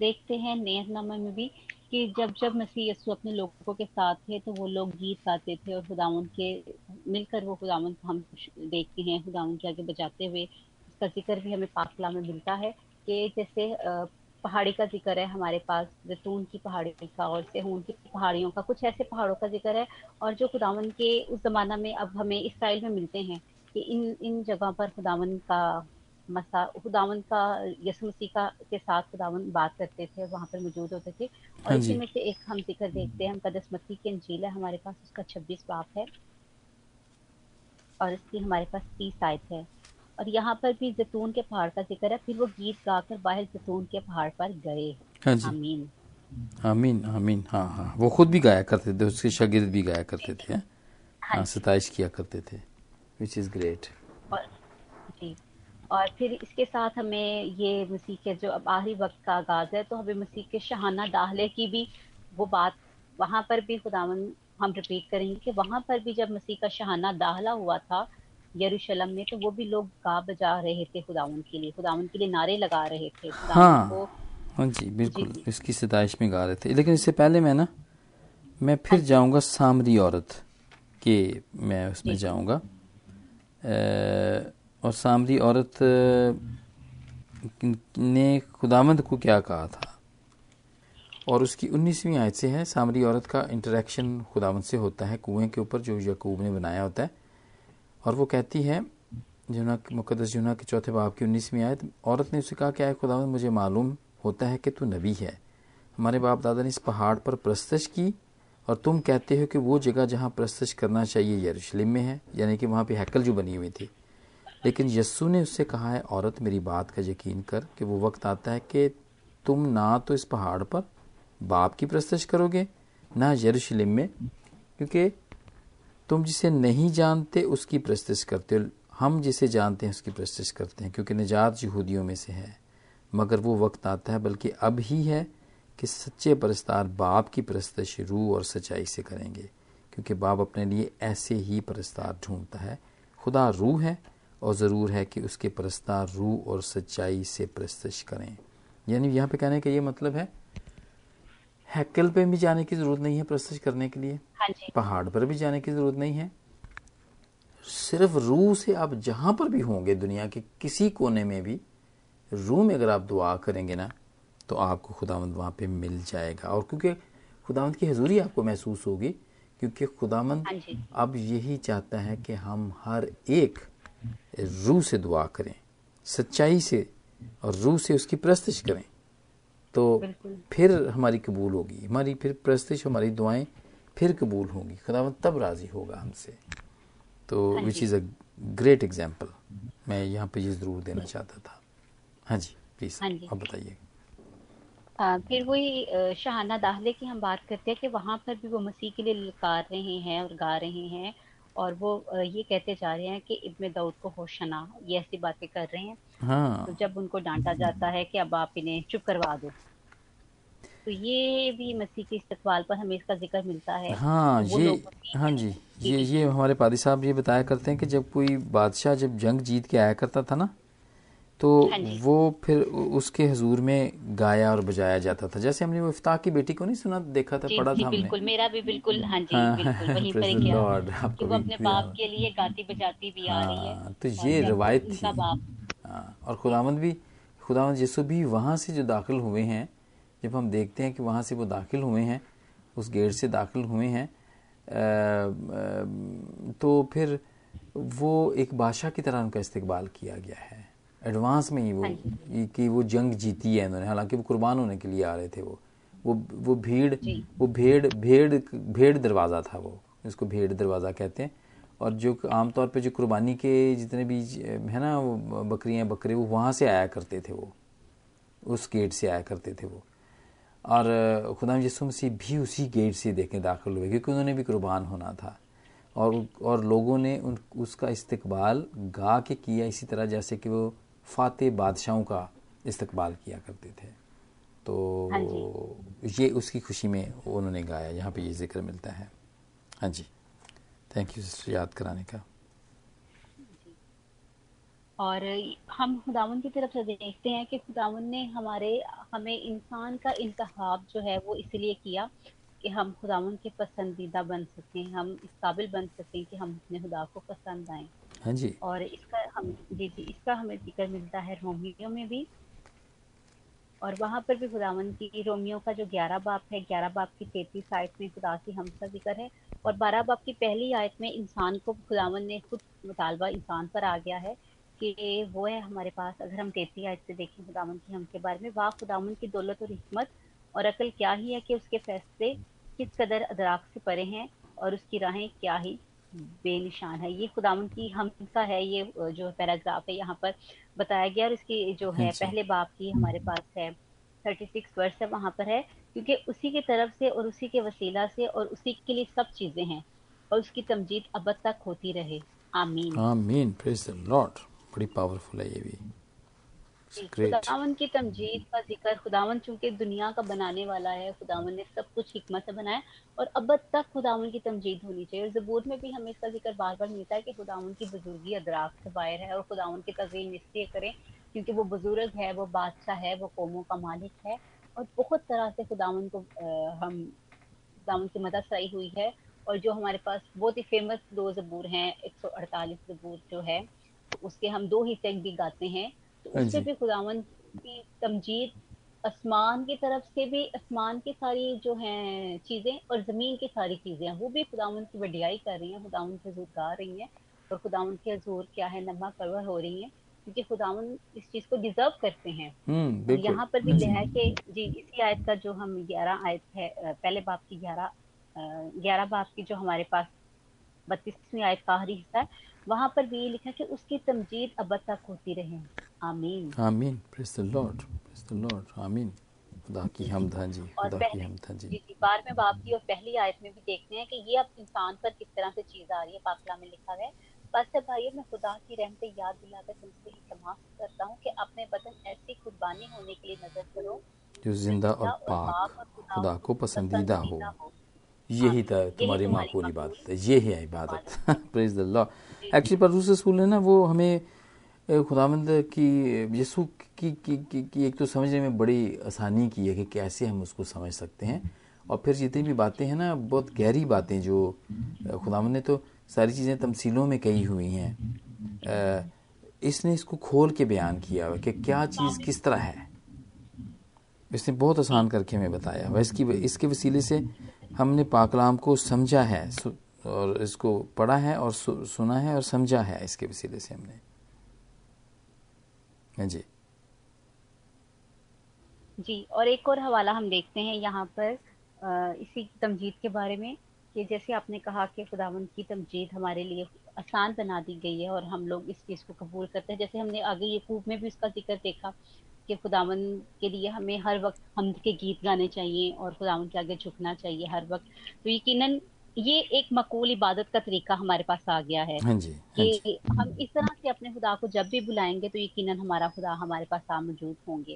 دیکھتے ہیں نیت نامہ میں بھی کہ جب جب مسیح یسو اپنے لوگوں کے ساتھ تھے تو وہ لوگ گیت گاتے تھے اور خداون کے مل کر وہ خداون کو ہم دیکھتے ہیں خداون کے آگے بجاتے ہوئے۔ اس کا ذکر بھی ہمیں پاک کلام میں ملتا ہے۔ کہ جیسے پہاڑی کا ذکر ہے ہمارے پاس زیتون کی پہاڑی کا اور سہون کی پہاڑیوں کا کچھ ایسے پہاڑوں کا ذکر ہے اور جو خداون کے اس زمانہ میں اب ہمیں اسرائیل میں ملتے ہیں کہ ان ان جگہوں پر خداون کا مسا خداون کا یسو مسیح کا کے ساتھ خداون بات کرتے تھے وہاں پر موجود ہوتے تھے اور ہاں اسی جی۔ میں سے ایک ہم ذکر دیکھتے ہیں ہم قدس متی کی انجیل ہے ہمارے پاس اس کا چھبیس باپ ہے اور اس کی ہمارے پاس تیس آیت ہے اور یہاں پر بھی زیتون کے پہاڑ کا ذکر ہے پھر وہ گیت گا کر باہر زیتون کے پہاڑ پر گئے۔ ہاں جی۔ آمین۔ آمین آمین ہاں ہاں۔ وہ خود بھی گایا کرتے تھے اس کے شاگرد بھی گایا کرتے تھے۔ ہاں ستائش کیا کرتے تھے وچ از گریٹ اور جی اور پھر اس کے ساتھ ہمیں یہ مسیح کے جو اب آخری وقت کا آغاز ہے تو ہمیں مسیح کے شہانہ داخلے کی بھی وہ بات وہاں پر بھی خداون ہم رپیٹ کریں گے کہ وہاں پر بھی جب مسیح کا شہانہ داخلہ ہوا تھا یروشلم میں تو وہ بھی لوگ گا بجا رہے تھے خداون کے لیے خداون کے لیے نعرے لگا رہے تھے۔ ہاں۔ ہاں جی بالکل جی۔ اس کی ستائش میں گا رہے تھے۔ لیکن اس سے پہلے میں نا میں پھر جاؤں گا سامری عورت کے میں اس میں جی۔ جاؤں گا۔ اور سامری عورت نے خدامند کو کیا کہا تھا؟ اور اس کی انیسویں آیت سے ہے سامری عورت کا انٹریکشن خداوند سے ہوتا ہے کنویں کے اوپر جو یعقوب نے بنایا ہوتا ہے۔ اور وہ کہتی ہے جنا مقدس جنا کے چوتھے باپ کی انیسویں آیت، عورت نے اسے کہا کہ آئے خداوند مجھے معلوم ہوتا ہے کہ تو نبی ہے۔ ہمارے باپ دادا نے اس پہاڑ پر پرستش کی اور تم کہتے ہو کہ وہ جگہ جہاں پرستش کرنا چاہیے یروشلم میں ہے یعنی کہ وہاں پہ ہیکل جو بنی ہوئی تھی۔ لیکن یسو نے اس سے کہا ہے عورت، میری بات کا یقین کر کہ وہ وقت آتا ہے کہ تم نہ تو اس پہاڑ پر باپ کی پرستش کرو گے، نہ یروشلم میں، کیونکہ تم جسے نہیں جانتے اس کی پرستش کرتے ہو، ہم جسے جانتے ہیں اس کی پرستش کرتے ہیں، کیونکہ نجات یہودیوں میں سے ہے۔ مگر وہ وقت آتا ہے، بلکہ اب ہی ہے کہ سچے پرستار باپ کی پرستش روح اور سچائی سے کریں گے، کیونکہ باپ اپنے لیے ایسے ہی پرستار ڈھونڈتا ہے۔ خدا روح ہے اور ضرور ہے کہ اس کے پرستار روح اور سچائی سے پرستش کریں۔ یعنی یہاں پہ کہنے کا یہ مطلب ہے ہیکل پہ بھی جانے کی ضرورت نہیں ہے پرستش کرنے کے لیے۔ ہاں جی۔ پہاڑ پر بھی جانے کی ضرورت نہیں ہے۔ صرف روح سے آپ جہاں پر بھی ہوں گے دنیا کے کسی کونے میں بھی روح میں اگر آپ دعا کریں گے نا تو آپ کو خداوند وہاں پہ مل جائے گا۔ اور کیونکہ خداوند کی حضوری آپ کو محسوس ہوگی کیونکہ خداوند ہاں جی۔ اب یہی چاہتا ہے کہ ہم ہر ایک روح سے دعا کریں سچائی سے اور روح سے اس کی پرستش کریں۔ تو پھر ہماری قبول ہوگی۔ ہماری پھر پرستش ہماری دعائیں پھر قبول ہوں گی۔ خداوند تب راضی ہوگا ہم سے۔ تو وچ۔ از اے گریٹ ایگزامپل میں یہاں پہ یہ ضرور دینا چاہتا تھا۔ ہاں جی پلیز ہاں جی۔ آپ بتائیے۔ پھر وہی شہانہ داخلے کی ہم بات کرتے ہیں کہ وہاں پر بھی وہ مسیح کے لیے للکار رہے ہیں اور گا رہے ہیں۔ اور وہ یہ کہتے جا رہے ہیں کہ ابن دعود کو ہوشنا یہ ایسی باتیں کر رہے ہیں۔ ہاں۔ تو جب ان کو ڈانٹا جاتا ہے کہ اب آپ انہیں چپ کروا دو۔ تو یہ بھی مسیح کے استقبال پر ہمیں اس کا ذکر ملتا ہے۔ ہاں یہ ہاں جی یہ یہ ہمارے پادی صاحب یہ بتایا کرتے ہیں کہ جب کوئی بادشاہ جب جنگ جیت کے آیا کرتا تھا نا تو وہ پھر اس کے حضور میں گایا اور بجایا جاتا تھا۔ جیسے ہم نے وہ افتاح کی بیٹی کو نہیں سنا دیکھا تھا پڑھا تھا ہم نے۔ بالکل۔ میرا بھی بالکل ہاں جی بالکل۔ وہیں پر کیا کہ وہ اپنے باپ کے لیے گاتی بجاتی بھی آ رہی ہے۔ تو یہ روایت تھی۔ اور خداوند بھی خداوند یسو بھی وہاں سے جو داخل ہوئے ہیں جب ہم دیکھتے ہیں کہ وہاں سے وہ داخل ہوئے ہیں اس گیٹ سے داخل ہوئے ہیں تو پھر وہ ایک بادشاہ کی طرح ان کا استقبال کیا گیا ہے۔ ایڈوانس میں ہی وہ ہاں کہ وہ جنگ جیتی ہے انہوں نے حالانکہ وہ قربان ہونے کے لیے آ رہے تھے وہ۔ وہ بھیڑ جی۔ وہ بھیڑ بھیڑ بھیڑ دروازہ تھا وہ جس کو بھیڑ دروازہ کہتے ہیں۔ اور جو عام طور پہ جو قربانی کے جتنے بھی ہے نا وہ بکریاں بکرے وہ وہاں سے آیا کرتے تھے وہ۔ اس گیٹ سے آیا کرتے تھے وہ۔ اور خدا یسو مسیح بھی اسی گیٹ سے دیکھیں داخل ہوئے کیونکہ انہوں نے بھی قربان ہونا تھا۔ اور اور لوگوں نے ان اس کا استقبال گا کے کیا اسی طرح جیسے کہ وہ فاتح بادشاہوں کا استقبال کیا کرتے تھے۔ تو ہاں جی۔ یہ اس کی خوشی میں انہوں نے گایا یہاں پہ یہ ذکر ملتا ہے۔ ہاں جی۔ تھینک یو یاد کرانے کا۔ اور ہم خداون کی طرف سے دیکھتے ہیں کہ خداون نے ہمارے ہمیں انسان کا انتخاب جو ہے وہ اس لیے کیا کہ ہم خداون کے پسندیدہ بن سکیں ہم اس قابل بن سکیں کہ ہم اپنے خدا کو پسند آئیں۔ ہاں جی۔ اور اس کا ہم جی جی اس کا ہمیں ذکر ملتا ہے رومیو میں بھی۔ اور وہاں پر بھی خداون کی رومیو کا جو گیارہ باپ ہے، گیارہ باپ کی تینتیس آیت میں خدا کی ہم کا ذکر ہے۔ اور بارہ باپ کی پہلی آیت میں انسان کو خداون نے خود مطالبہ انسان پر آ گیا ہے کہ وہ ہے ہمارے پاس۔ اگر ہم تیتی آیت سے دیکھیں خداون کی ہم کے بارے میں، واہ خداون کی دولت اور حکمت۔ اور عقل کیا ہی ہے کہ اس کے فیصلے کس قدر ادراک سے پرے ہیں اور اس کی راہیں کیا ہی۔ بے نشان ہے۔ یہ خداون کی ہم کا ہے یہ جو پیراگراف ہے یہاں پر بتایا گیا اور اس کی جو ہے اچھا۔ پہلے باپ کی ہمارے پاس ہے۔ تھرٹی سکس ورس ہے وہاں پر ہے۔ کیونکہ اسی کی طرف سے اور اسی کے وسیلہ سے اور اسی کے لیے سب چیزیں ہیں اور اس کی تمجید ابد تک ہوتی رہے۔ آمین۔ آمین۔ پریز دی لارڈ بڑی پاورفل ہے یہ بھی۔ جی، خداون کی تمجید کا ذکر خداون چونکہ دنیا کا بنانے والا ہے خداون نے سب کچھ حکمت سے بنایا اور ابد تک خداون کی تمجید ہونی چاہیے اور زبور میں بھی ہمیں اس کا ذکر بار بار ملتا ہے کہ خداون کی بزرگی ادراک سے باہر ہے اور خداون کی تزئین اس لیے کریں کیونکہ وہ بزرگ ہے وہ بادشاہ ہے وہ قوموں کا مالک ہے اور بہت طرح سے خداون کو ہم خداون کی مدد سرائی ہوئی ہے اور جو ہمارے پاس بہت ہی فیمس دو زبور ہیں ایک سو اڑتالیس زبور جو ہے اس کے ہم دو حصے بھی گاتے ہیں۔ تو اس سے ہاں جی۔ بھی خداون کی تمجید آسمان کی طرف سے بھی آسمان کی ساری جو ہیں چیزیں اور زمین کی ساری چیزیں ہیں وہ بھی خداون کی وڈیائی کر رہی ہیں خداون کے حضور گا رہی ہیں اور خداون کے حضور کیا ہے نما پرور ہو رہی ہیں کیونکہ خداون اس چیز کو ڈیزرو کرتے ہیں۔ یہاں پر بھی یہ ہے کہ جی اسی آیت کا جو ہم گیارہ آیت ہے پہلے باپ کی گیارہ گیارہ باپ کی جو ہمارے پاس بتیسویں آیت کا آخری حصہ ہے وہاں پر بھی یہ لکھا کہ اس کی تمجید ابد تک ہوتی رہے آمین۔ آمین۔ Praise the lord praise the lord آمین۔ خدا کی حمد ہاں جی۔ خدا کی حمد ہاں جی۔ جی بار میں باپ کی اور پہلی آیت میں بھی دیکھتے ہیں کہ یہ اب انسان پر کس طرح سے چیز آ رہی ہے پاکلہ میں لکھا ہے۔ بس بھائی میں خدا کی رحمت یاد دلا کر تم سے التماس کرتا ہوں کہ اپنے بدن ایسی قربانی ہونے کے لیے نظر کرو۔ جو زندہ اور پاک خدا کو پسندیدہ ہو۔ یہی تھا تمہاری معقول عبادت ہے یہ ہے عبادت۔ پریز اللہ ایکچولی پر دوسرے اسکول نا وہ ہمیں خدا مند کی یسو کی کی, کی, کی ایک تو سمجھنے میں بڑی آسانی کی ہے کہ کیسے ہم اس کو سمجھ سکتے ہیں۔ اور پھر جتنی بھی باتیں ہیں نا بہت گہری باتیں جو خدا مند نے تو ساری چیزیں تمثیلوں میں کہی ہوئی ہیں۔ اس نے اس کو کھول کے بیان کیا ہوا کہ کیا چیز کس طرح ہے۔ اس نے بہت آسان کر کے ہمیں بتایا۔ ہوا اس کی اس کے وسیلے سے ہم نے پاکلام کو سمجھا ہے۔ اور اس کو پڑھا ہے اور سنا ہے اور سمجھا ہے اس کے وسیلے سے ہم نے۔ ہاں جی۔ جی اور ایک اور حوالہ ہم دیکھتے ہیں یہاں پر اسی تمجید کے بارے میں کہ جیسے آپ نے کہا کہ خداون کی تمجید ہمارے لیے آسان بنا دی گئی ہے اور ہم لوگ اس چیز کو قبول کرتے ہیں۔ جیسے ہم نے آگے یقوب میں بھی اس کا ذکر دیکھا کہ خداون کے لیے ہمیں ہر وقت حمد کے گیت گانے چاہیے اور خداون کے آگے جھکنا چاہیے ہر وقت۔ تو یقیناً یہ ایک مقول عبادت کا طریقہ ہمارے پاس آ گیا ہے ہاں جی، ہاں کہ جی۔ ہم اس طرح سے اپنے خدا کو جب بھی بلائیں گے تو یقیناً ہمارا خدا ہمارے پاس آ موجود ہوں گے۔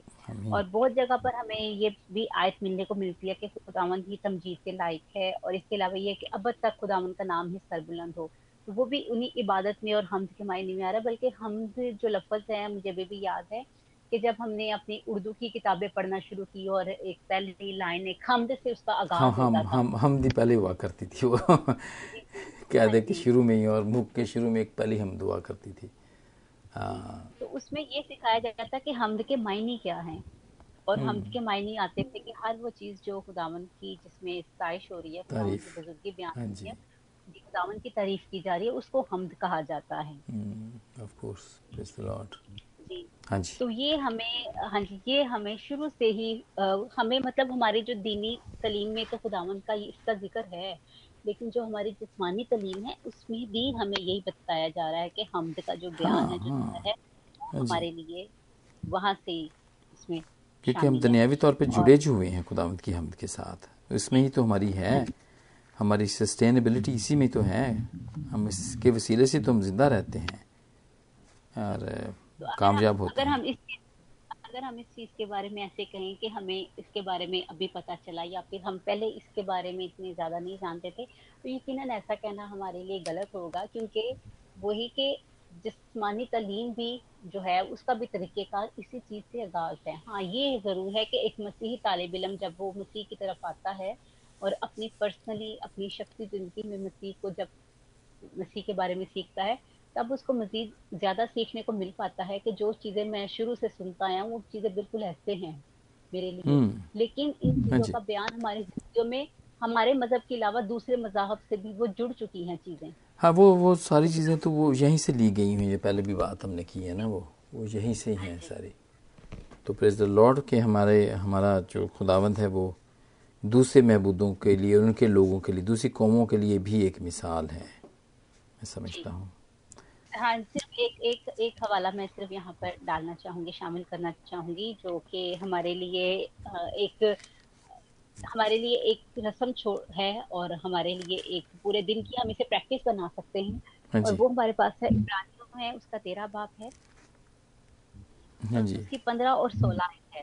اور بہت جگہ پر ہمیں یہ بھی آیت ملنے کو ملتی ہے کہ خداون ہی تمجید کے لائق ہے اور اس کے علاوہ یہ کہ اب تک خداون کا نام ہی سر بلند ہو وہ بھی انہیں عبادت میں اور حمد کے معنی میں آ رہا ہے بلکہ حمد جو لفظ ہے مجھے ابھی بھی یاد ہے کہ جب ہم نے اپنی اردو کی کتابیں پڑھنا شروع کی اور ایک پہلی لائن ایک حمد سے اس کا آغاز ہوتا ہم تھا ہم ہم دی پہلے ہوا کرتی تھی وہ۔ کہہ دے کہ جی۔ شروع میں ہی اور بک کے شروع میں ایک پہلی ہم دعا کرتی تھی۔ ہاں۔ تو اس میں یہ سکھایا جاتا کہ حمد کے معنی کیا ہیں۔ اور حمد کے معنی آتے تھے کہ ہر وہ چیز جو خداون کی جس میں ستائش ہو رہی ہے خداون کی تعریف بزرگی بیان ہاں ہو جی۔ رہی ہے جی خداون کی تعریف کی جا رہی ہے اس کو حمد کہا جاتا ہے۔ Of course praise the lord جی۔ ہاں جی۔ تو یہ ہمیں ہاں جی یہ ہمیں شروع سے ہی ہمیں مطلب ہماری جو دینی تعلیم میں تو خداون کا اس کا ذکر ہے لیکن جو ہماری جسمانی تعلیم ہے اس میں بھی ہمیں یہی بتایا جا رہا ہے کہ حمد کا جو ہاں بیان ہے جو ہاں۔ ہے ہاں جی۔ ہمارے لیے وہاں سے اس میں کیونکہ ہم دنیاوی طور پہ جڑے جو ہوئے ہیں خداوند کی حمد کے ساتھ اس میں ہی تو ہماری ہے۔ ہماری سسٹینیبلٹی اسی میں تو ہے۔ ہم اس کے وسیلے سے تو ہم زندہ رہتے ہیں۔ اور تو کامیاب ہوتے اگر ہم اس اگر ہم اس چیز کے بارے میں ایسے کہیں کہ ہمیں اس کے بارے میں ابھی پتہ چلا یا پھر ہم پہلے اس کے بارے میں اتنے زیادہ نہیں جانتے تھے تو یقیناً ایسا کہنا ہمارے لیے غلط ہوگا کیونکہ وہی کہ جسمانی تعلیم بھی جو ہے اس کا بھی طریقہ کار اسی چیز سے آغاز ہے۔ ہاں یہ ضرور ہے کہ ایک مسیحی طالب علم جب وہ مسیح کی طرف آتا ہے اور اپنی پرسنلی اپنی شخصی زندگی میں مسیح کو جب مسیح کے بارے میں سیکھتا ہے تب اس کو مزید زیادہ سیکھنے کو مل پاتا ہے کہ جو چیزیں میں شروع سے سنتا آیا ہوں وہ چیزیں بالکل ایسے ہیں میرے لیے۔ لیکن ان ہاں چیزوں جی۔ کا بیان ہماری زندگیوں میں ہمارے مذہب کے علاوہ دوسرے مذاہب سے بھی وہ جڑ چکی ہیں چیزیں۔ ہاں وہ وہ ساری چیزیں تو وہ یہیں سے لی گئی ہیں یہ پہلے بھی بات ہم نے کی ہے نا وہ وہ یہیں سے ہی ہیں ساری۔ تو پریز دا لارڈ کے ہمارے ہمارا جو خداوند ہے وہ دوسرے معبودوں کے لیے ان کے لوگوں کے لیے دوسری قوموں کے لیے بھی ایک مثال ہے۔ میں سمجھتا ہوں۔ ہاں صرف ایک ایک ایک حوالہ میں صرف یہاں پر ڈالنا چاہوں گی شامل کرنا چاہوں گی جو کہ ہمارے لیے ایک ہمارے لیے ایک رسم چھوڑ ہے اور ہمارے لیے ایک پورے دن کی ہم اسے پریکٹس بنا سکتے ہیں ہاں اور جی۔ وہ ہمارے پاس ہے عبرانیوں ہے اس کا تیرہ باپ ہے ہاں جی۔ اس کی پندرہ اور سولہ ہے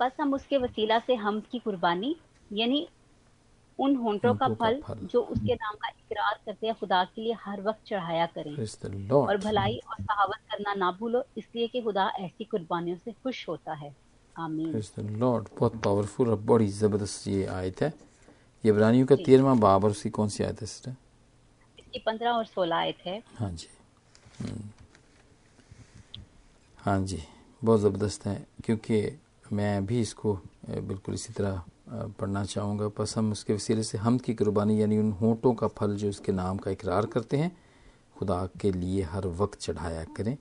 بس ہم اس کے وسیلہ سے ہم کی قربانی یعنی ان ہونٹوں کا پھل جو اس کے نام کا اقرار کرتے ہیں خدا کے لیے ہر وقت چڑھایا کریں۔ اور بھلائی اور صحاوت کرنا نہ بھولو اس لیے کہ خدا ایسی قربانیوں سے خوش ہوتا ہے۔ آمین۔ لارڈ بہت پاورفل اور بڑی زبردست یہ آیت ہے۔ یہ عبرانیوں کا جی۔ تیرواں باب اور اس کی کون سی آیت ہے سسٹر اس کی پندرہ اور سولہ آیت ہے۔ ہاں جی۔ ہاں جی۔ بہت زبردست ہے کیونکہ میں بھی اس کو بالکل اسی طرح پڑھنا چاہوں گا۔ بس ہم اس کے وسیلے سے حمد کی قربانی یعنی ان ہونٹوں کا پھل جو اس کے نام کا اقرار کرتے ہیں، خدا کے لیے ہر وقت چڑھایا کریں۔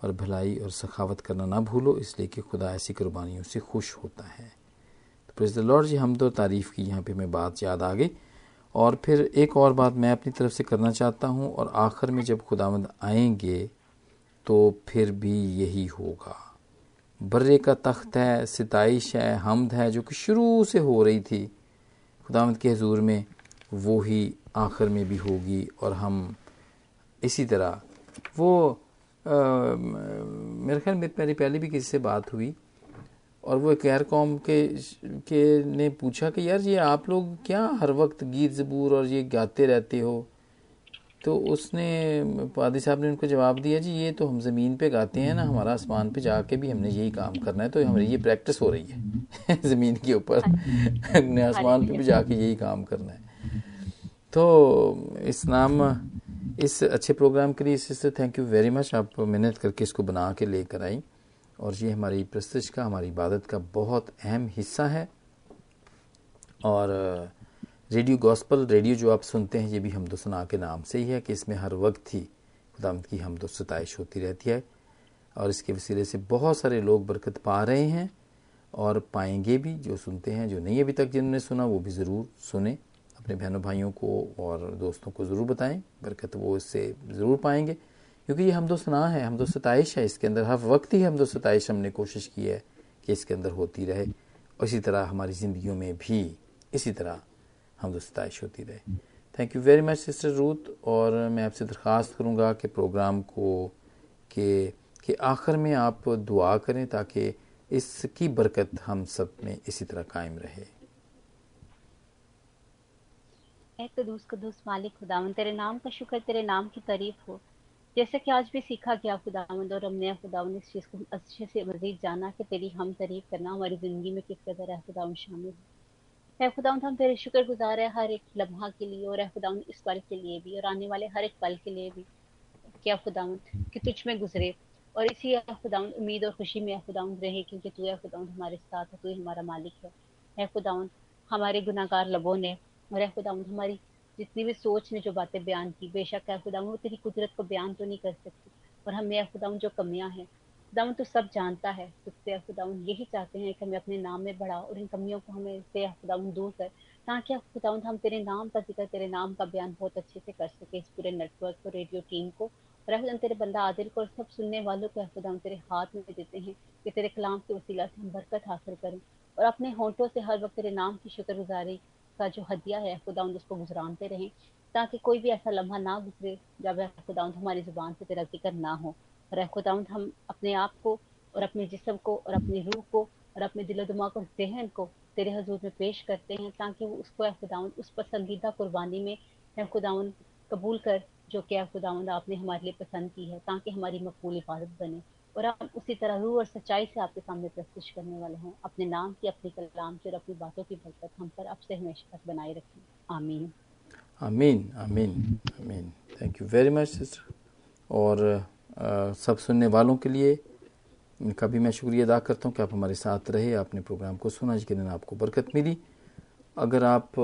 اور بھلائی اور سخاوت کرنا نہ بھولو، اس لیے کہ خدا ایسی قربانیوں سے خوش ہوتا ہے۔ تو پریز لارڈ جی حمد و تعریف کی یہاں پہ میں بات یاد آ گئی۔ اور پھر ایک اور بات میں اپنی طرف سے کرنا چاہتا ہوں، اور آخر میں جب خداوند آئیں گے، تو پھر بھی یہی ہوگا۔ برے کا تخت ہے، ستائش ہے، حمد ہے، جو کہ شروع سے ہو رہی تھی۔ خداوند کے حضور میں وہی آخر میں بھی ہوگی اور ہم اسی طرح۔ وہ میرے خیال میں میری پہلے بھی کسی سے بات ہوئی اور وہ ایک غیر قوم کے کے نے پوچھا کہ یار یہ آپ لوگ کیا ہر وقت گیت زبور اور یہ گاتے رہتے ہو؟ تو اس نے پادی صاحب نے ان کو جواب دیا جی یہ تو ہم زمین پہ گاتے ہیں نا ہمارا آسمان پہ جا کے بھی ہم نے یہی کام کرنا ہے تو ہماری یہ پریکٹس ہو رہی ہے زمین کے اوپر۔ ہم نے آسمان پہ بھی جا کے یہی کام کرنا ہے۔ تو اس نام اس اچھے پروگرام کے لیے sister thank you very much آپ محنت کر کے اس کو بنا کے لے کر آئیں۔ اور یہ ہماری پرستش کا ہماری عبادت کا بہت اہم حصہ ہے۔ اور ریڈیو گاسپل ریڈیو جو آپ سنتے ہیں، یہ بھی حمد و ثنا کے نام سے ہی ہے کہ اس میں ہر وقت ہی خدامت کی حمد و ستائش ہوتی رہتی ہے اور اس کے وسیلے سے بہت سارے لوگ برکت پا رہے ہیں اور پائیں گے بھی، جو سنتے ہیں، جو نہیں ابھی تک جنہوں نے سنا، وہ بھی ضرور سنیں۔ اپنے بہنوں بھائیوں کو اور دوستوں کو ضرور بتائیں، برکت وہ اس سے ضرور پائیں گے۔ کیونکہ یہ حمد و ثنا ہے، حمد و ستائش ہے۔ اس کے اندر ہر وقت ہی حمد و ستائش ہم نے کوشش کی ہے کہ اس کے اندر ہوتی رہے۔ اور اسی طرح ہماری زندگیوں میں بھی اسی طرح حمد و ستائش ہوتی رہے۔ Thank you very much sister Ruth اور میں آپ سے درخواست کروں گا کہ پروگرام کو کہ کہ آخر میں آپ دعا کریں تاکہ اس کی برکت ہم سب میں اسی طرح قائم رہے۔ اے قدوس قدوس مالک خداون تیرے نام کا شکر، تیرے نام کی تعریف ہو۔ جیسے کہ آج بھی سیکھا گیا، خداوند اور ہم نے خداون اس چیز کو اچھے سے مزید جانا کہ تیری ہم تعریف کرنا ہماری زندگی میں کس قدر ہے خداون شامل ہے۔ اے خداون ہم تیرے شکر گزار ہے ہر ایک لمحہ کے لیے اور اے خداون اس پل کے لیے بھی اور آنے والے ہر ایک پل کے لیے بھی کیا خداون کہ تجھ میں گزرے اور اسی خداون امید اور خوشی میں خداون رہے کیونکہ تو اے خداون ہمارے ساتھ ہے تو ہی ہمارا مالک ہے اے خداون ہمارے گناہ گار لبوں نے اور اے خدا ہماری جتنی بھی سوچ نے جو باتیں بیان کی بے شک اے خدا وہ تیری قدرت کو بیان تو نہیں کر سکتی اور ہمیں اے خدا جو کمیاں ہیں خدا تو سب جانتا ہے تو سے خدا یہی چاہتے ہیں کہ ہمیں اپنے نام میں بڑھا اور ان کمیوں کو ہمیں سے خدا دور کر، تاکہ خدا ہم تیرے نام کا ذکر، تیرے نام کا بیان بہت اچھے سے کر سکے اس پورے نیٹ ورک کو ریڈیو ٹیم کو۔ اور خدا تیرے بندہ عادل کو اور سب سننے والوں کو خدا ہم تیرے ہاتھ میں دیتے ہیں کہ تیرے کلام کے وسیلہ سے ہم برکت حاصل کریں۔ اور اپنے ہونٹوں سے ہر وقت تیرے نام کی شکر گزاری کا جو ہدیہ ہے خدا اس کو گزرانتے رہیں، تاکہ کوئی بھی ایسا لمحہ نہ گزرے جب خدا ہماری زبان سے تیرا ذکر نہ ہو۔ اور خدا ہم اپنے آپ کو اور اپنے جسم کو اور اپنی روح کو اور اپنے دل و دماغ اور ذہن کو تیرے حضور میں پیش کرتے ہیں تاکہ وہ اس کو خداون اس پسندیدہ قربانی میں خداون قبول کر جو کہ خداون آپ نے ہمارے لیے پسند کی ہے تاکہ ہماری مقبول عبادت بنے اور ہم اسی طرح روح اور سچائی سے آپ کے سامنے پرستش کرنے والے ہوں اپنے نام کی اپنی کلام کی اور اپنی باتوں کی برکت ہم پر اب سے ہمیشہ تک بنائے رکھیں آمین آمین آمین آمین۔ Thank you very much sister اور سب سننے والوں کے لیے کا بھی میں شکریہ ادا کرتا ہوں کہ آپ ہمارے ساتھ رہے، آپ نے پروگرام کو سنا، جس کے دن آپ کو برکت ملی۔ اگر آپ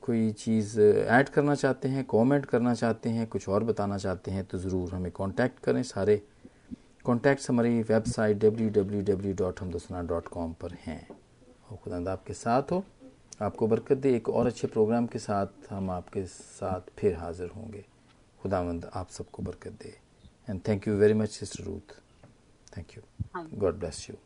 کوئی چیز ایڈ کرنا چاہتے ہیں کومنٹ کرنا چاہتے ہیں، کچھ اور بتانا چاہتے ہیں، تو ضرور ہمیں کانٹیکٹ کریں۔ سارے کانٹیکٹس ہماری website W W W dot ہمدسنا dot com پر ہیں۔ اور خدا آپ کے ساتھ ہو، آپ کو برکت دے، ایک اور اچھے پروگرام کے ساتھ ہم آپ کے ساتھ پھر حاضر ہوں گے۔ خدا مند آپ سب کو برکت دے. And thank you very much sister Ruth thank you God bless you